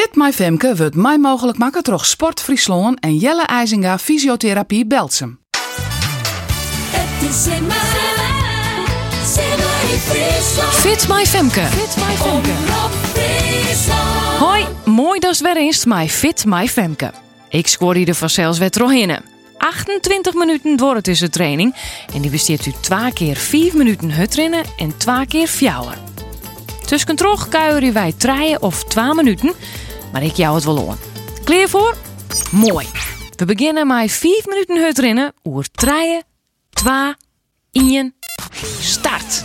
Fit My Femke wordt mij mogelijk maken door Sport Friesland en Jelle IJzinga Fysiotherapie Belsum. Het is in. Fit My Femke. Fit My Femke. Hoi, mooi dat weer eens My Fit My Femke. Ik scoorde er vanzelfs weer doorheen. 28 minuten door tussen training. En die besteedt u twee keer 4 minuten hutrennen en twee keer fjouwen. Tussen terug kuieren wij treien of 2 minuten. Maar ik jou het wel aan. Klaar voor? Mooi. We beginnen met 5 minuten hutrennen. Oer treien, 2, 1, start.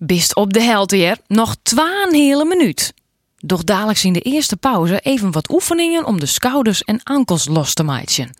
Bist op de helte hier, nog twaalf hele minuut. Doch dadelijk in de eerste pauze even wat oefeningen om de schouders en ankels los te maken.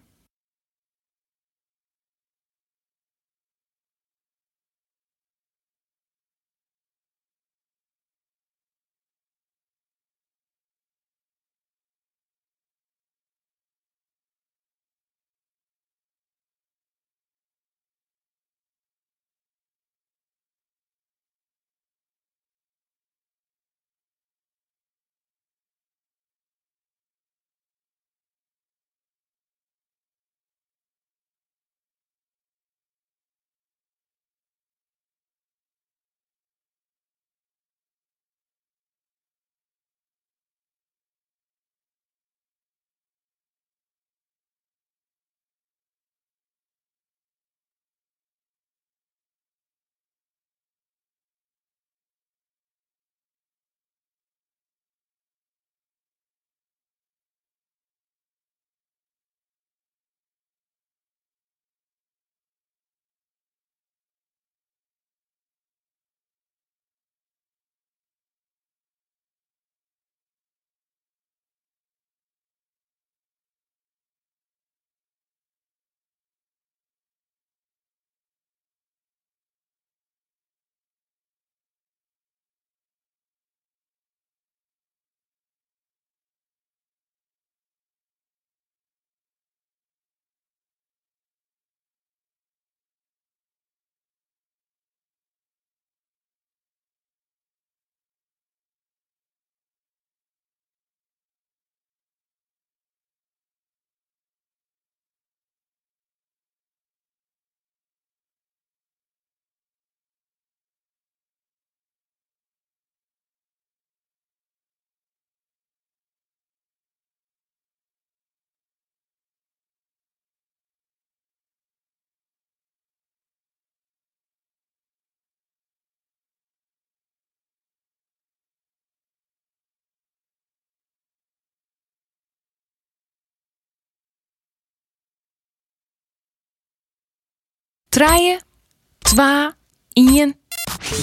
Treien, twa, ien.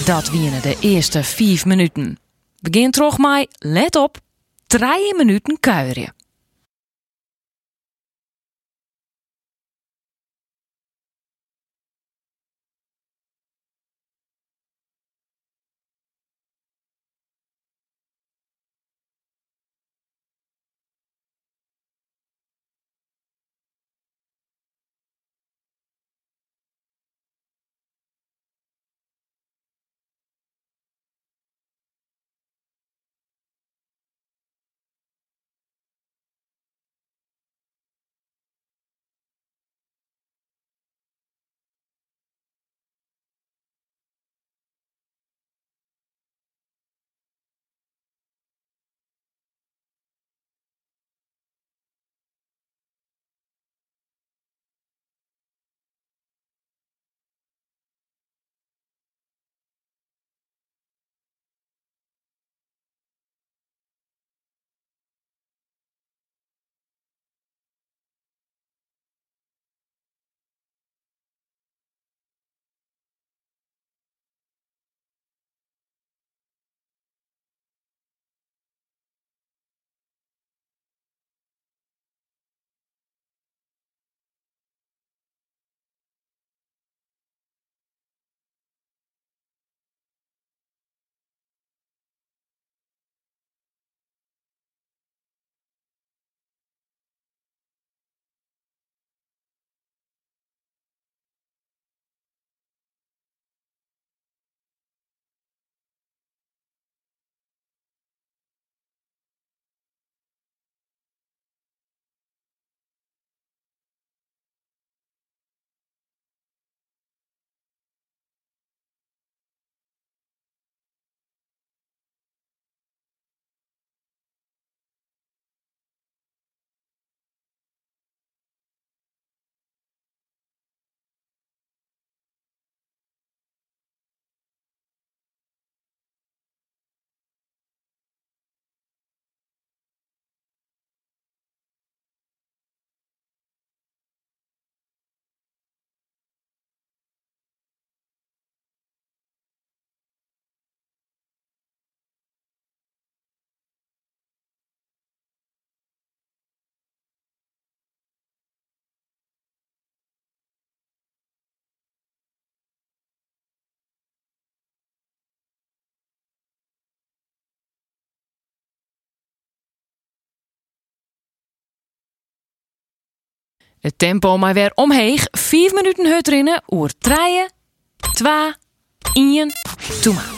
Dat wienen de eerste vijf minuten. Begin toch mij, let op, drie minuten kuieren. Het tempo maar weer omheeg. 5 minuten hut rinnen. Oer treien, twa, ien, toe.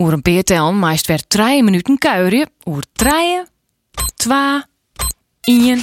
Oer een peer tellen meest weer 3 minuten kuieren. Oer 3, 2, 1.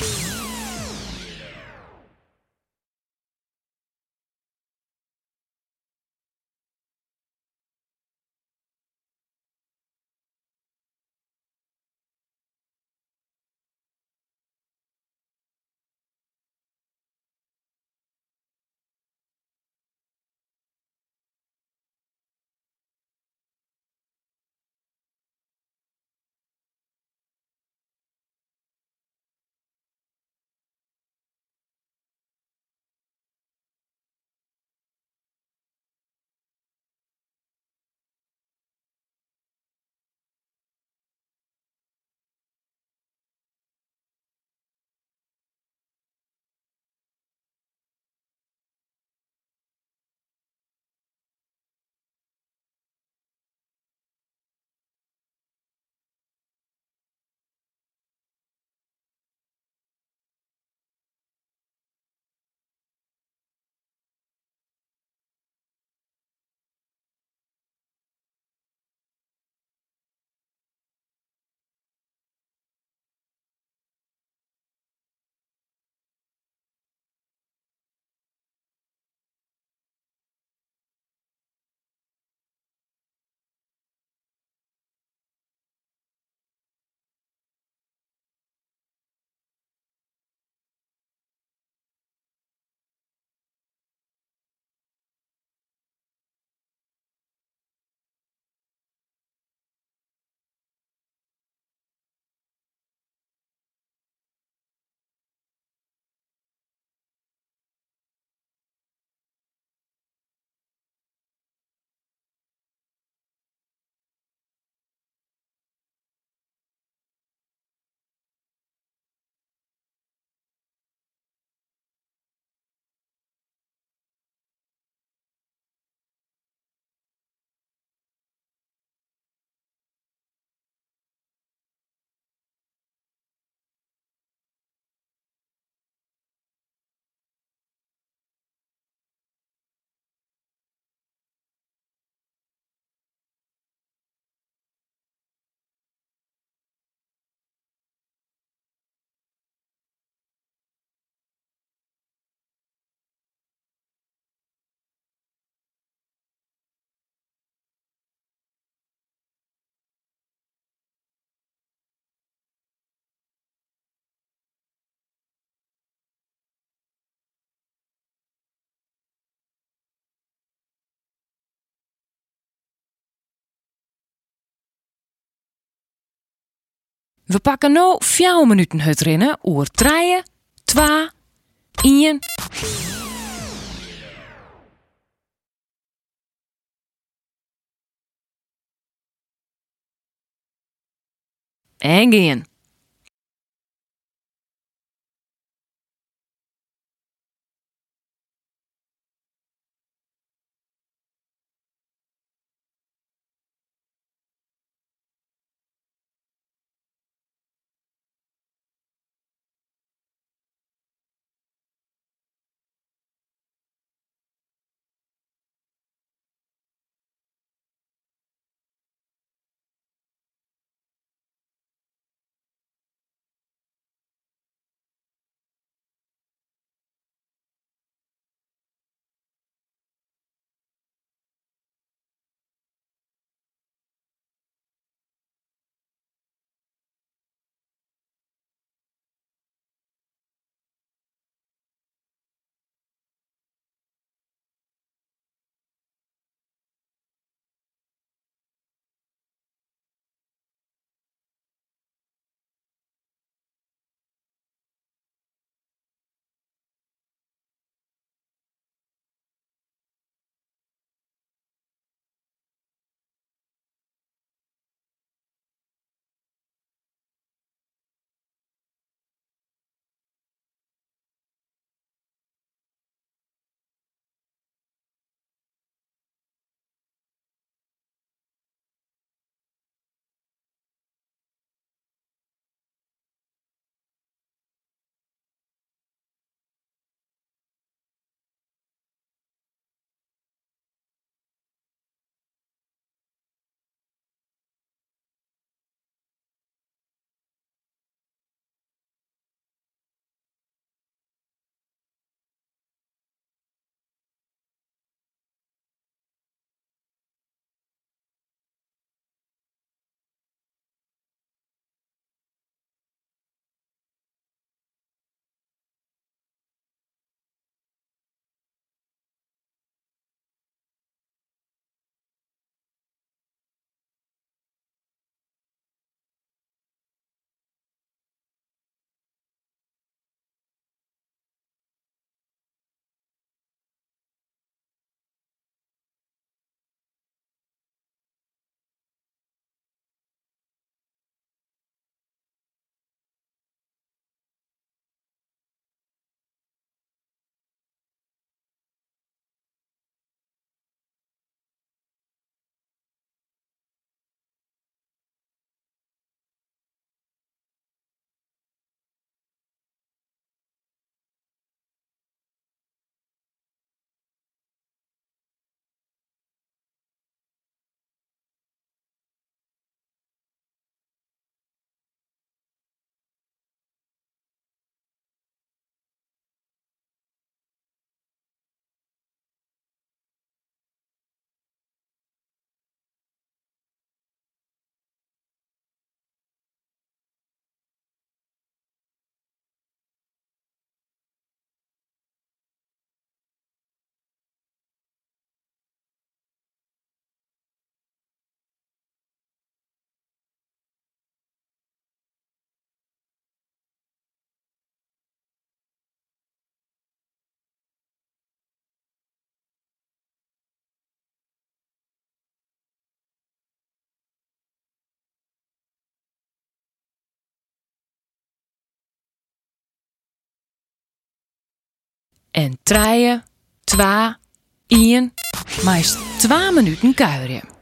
We pakken nu 4 minuten het rennen oer 3, 2, 1. En gaan. En treien, twa, ien, meest 2 minuten kuieren.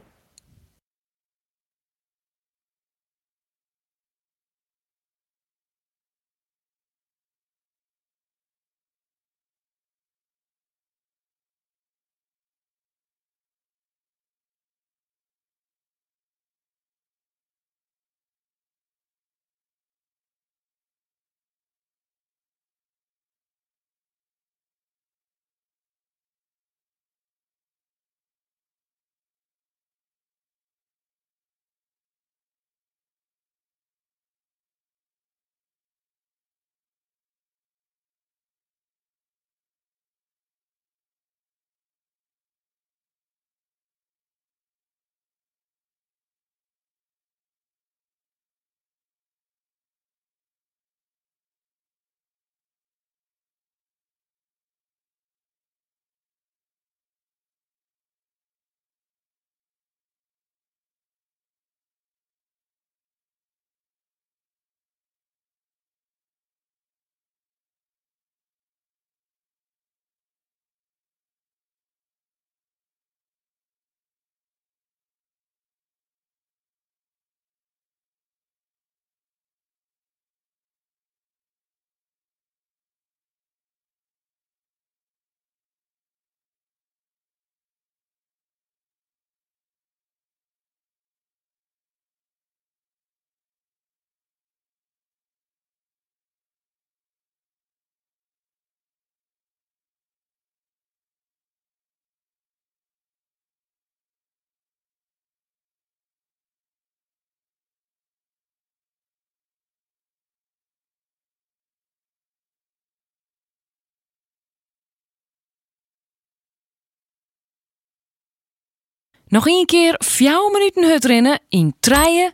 Nog een keer 4 minuten hut rennen in treien,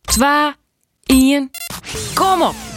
2, 1. Kom op!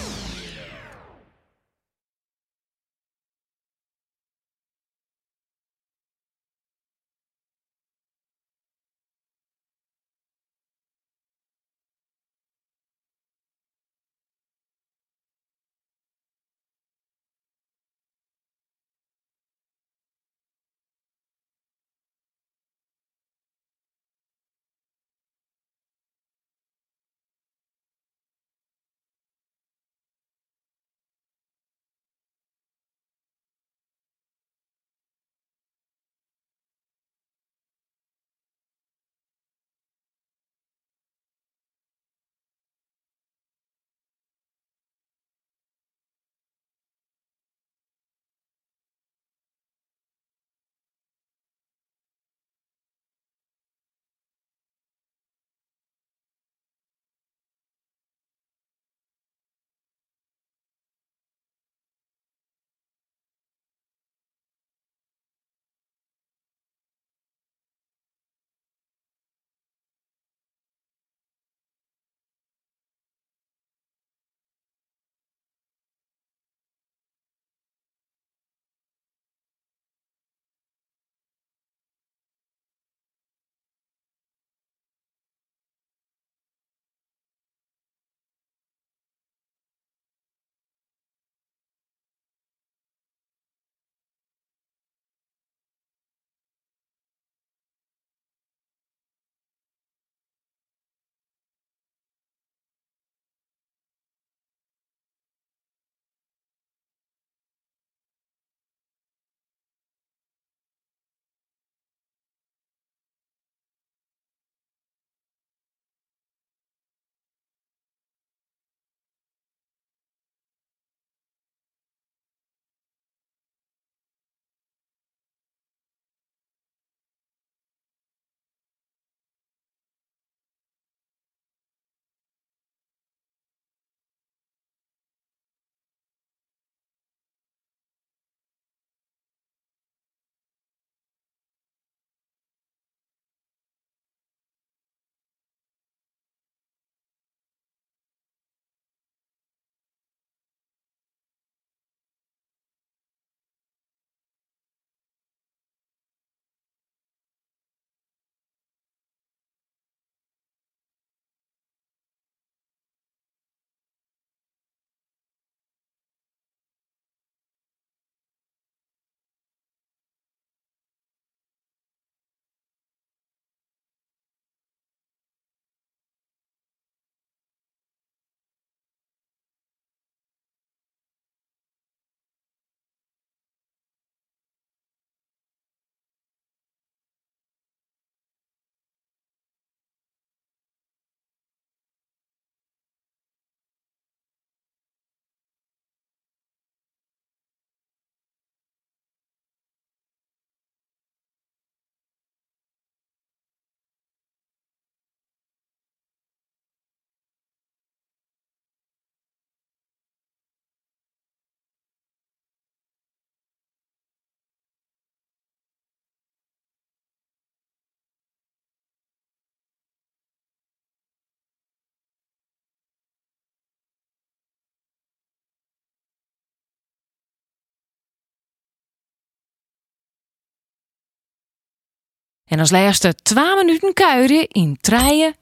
En als laatste 2 minuten kuieren in 3,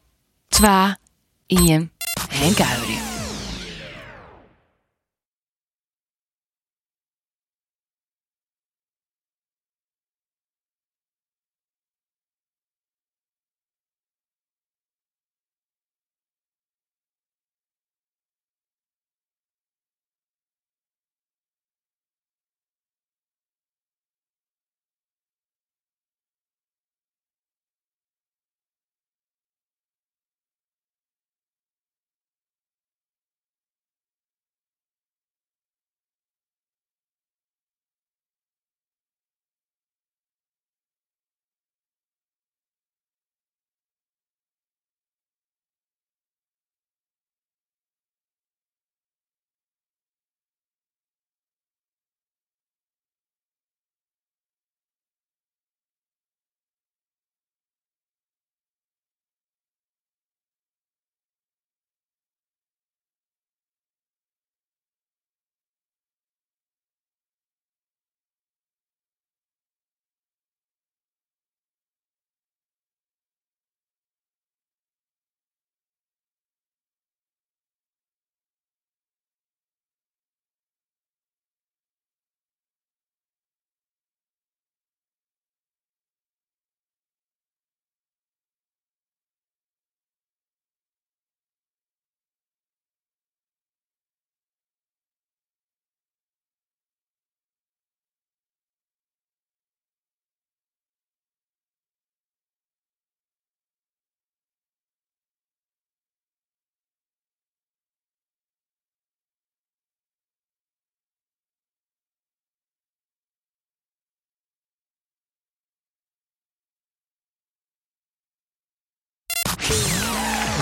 2, 1 en kuieren.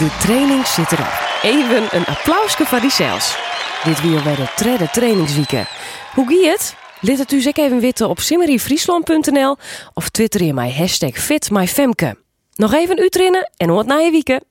De training zit erop. Even een applausje voor die zelfs. Dit weer bij de tredde. Hoe gaat het? Laat het u eens even weten op simmeryfriesland.nl of twitter in mijn hashtag FitMyFemke. Nog even uitrennen en hoort na je wieken.